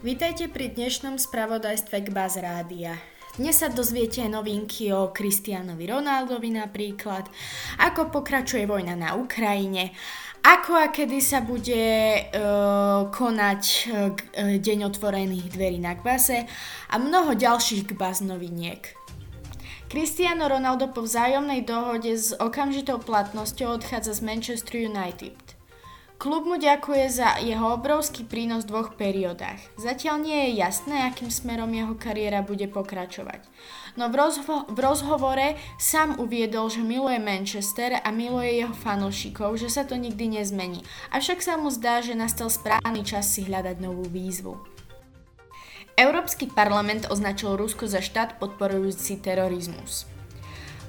Vítajte pri dnešnom spravodajstve k Rádia. Dnes sa dozviete novinky o Kristianovi Ronaldovi napríklad, ako pokračuje vojna na Ukrajine, ako a kedy sa bude uh, konať uh, deň otvorených dverí na Kvase a mnoho ďalších Gbaz noviniek. Cristiano Ronaldo po vzájomnej dohode s okamžitou platnosťou odchádza z Manchester United. Klub mu ďakuje za jeho obrovský prínos v dvoch periodách. Zatiaľ nie je jasné, akým smerom jeho kariéra bude pokračovať. No v, rozho- v rozhovore sám uviedol, že miluje Manchester a miluje jeho fanúšikov, že sa to nikdy nezmení. Avšak sa mu zdá, že nastal správny čas si hľadať novú výzvu. Európsky parlament označil Rusko za štát podporujúci terorizmus.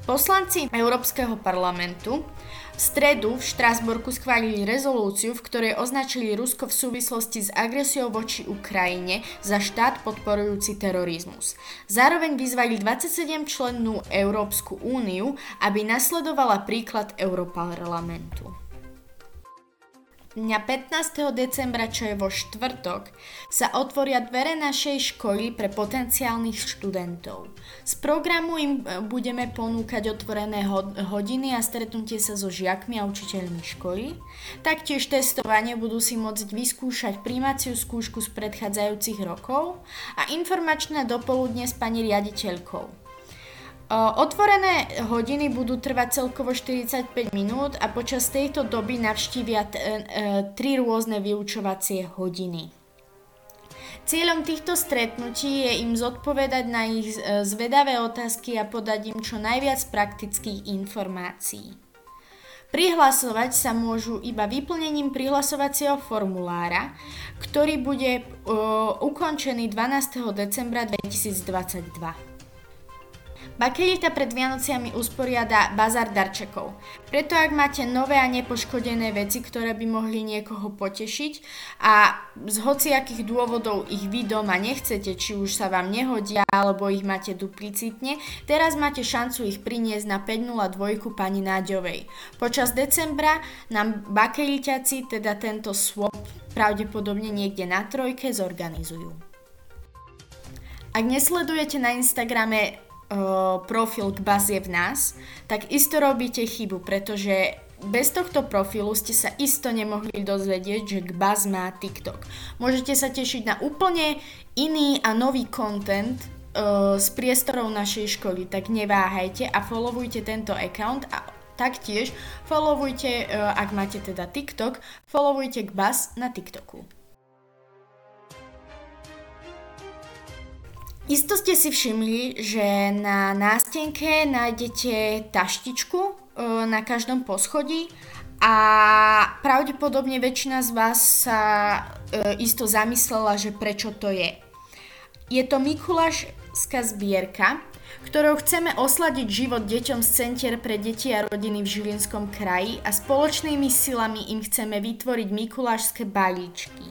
Poslanci Európskeho parlamentu v stredu v Štrásburku schválili rezolúciu, v ktorej označili Rusko v súvislosti s agresiou voči Ukrajine za štát podporujúci terorizmus. Zároveň vyzvali 27 člennú Európsku úniu, aby nasledovala príklad Európarlamentu. Dňa 15. decembra, čo je vo štvrtok, sa otvoria dvere našej školy pre potenciálnych študentov. Z programu im e, budeme ponúkať otvorené hodiny a stretnutie sa so žiakmi a učiteľmi školy. Taktiež testovanie budú si môcť vyskúšať príjmaciu skúšku z predchádzajúcich rokov a informačné dopoludne s pani riaditeľkou. Otvorené hodiny budú trvať celkovo 45 minút a počas tejto doby navštívia t- e, tri rôzne vyučovacie hodiny. Cieľom týchto stretnutí je im zodpovedať na ich e, zvedavé otázky a podať im čo najviac praktických informácií. Prihlasovať sa môžu iba vyplnením prihlasovacieho formulára, ktorý bude ukončený 12. decembra 2022. Bakelita pred Vianociami usporiada bazar darčekov. Preto ak máte nové a nepoškodené veci, ktoré by mohli niekoho potešiť a z hociakých dôvodov ich vy doma nechcete, či už sa vám nehodia alebo ich máte duplicitne, teraz máte šancu ich priniesť na 502 pani Náďovej. Počas decembra nám bakelitiaci teda tento swap pravdepodobne niekde na trojke zorganizujú. Ak nesledujete na Instagrame profil k bazie v nás, tak isto robíte chybu, pretože bez tohto profilu ste sa isto nemohli dozvedieť, že Gbaz má TikTok. Môžete sa tešiť na úplne iný a nový content uh, z priestorov našej školy, tak neváhajte a followujte tento account a taktiež followujte, uh, ak máte teda TikTok, followujte Gbaz na TikToku. Isto ste si všimli, že na nástenke nájdete taštičku e, na každom poschodí a pravdepodobne väčšina z vás sa e, isto zamyslela, že prečo to je. Je to Mikulášska zbierka, ktorou chceme osladiť život deťom z Centier pre deti a rodiny v Žilinskom kraji a spoločnými silami im chceme vytvoriť Mikulášske balíčky.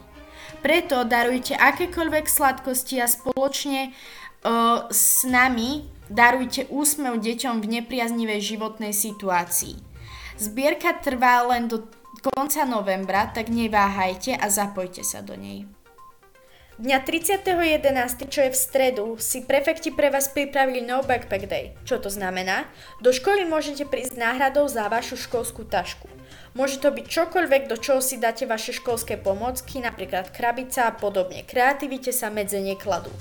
Preto darujte akékoľvek sladkosti a spoločne uh, s nami darujte úsmev deťom v nepriaznivej životnej situácii. Zbierka trvá len do konca novembra, tak neváhajte a zapojte sa do nej. Dňa 30.11., čo je v stredu, si prefekti pre vás pripravili No Backpack Day. Čo to znamená? Do školy môžete prísť náhradou za vašu školskú tašku. Môže to byť čokoľvek, do čoho si dáte vaše školské pomocky, napríklad krabica a podobne. Kreativite sa medze nekladú.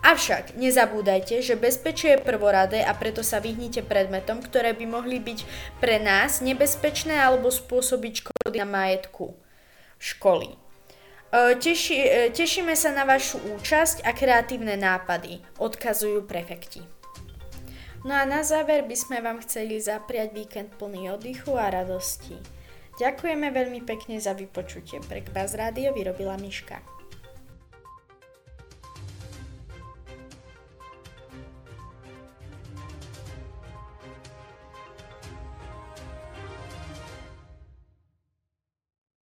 Avšak nezabúdajte, že bezpečie je prvoradé a preto sa vyhnite predmetom, ktoré by mohli byť pre nás nebezpečné alebo spôsobiť škody na majetku školy. E, teší, e, tešíme sa na vašu účasť a kreatívne nápady, odkazujú prefekti. No a na záver by sme vám chceli zapriať víkend plný oddychu a radosti. Ďakujeme veľmi pekne za vypočutie. Pre Kvaz Rádio vyrobila Miška.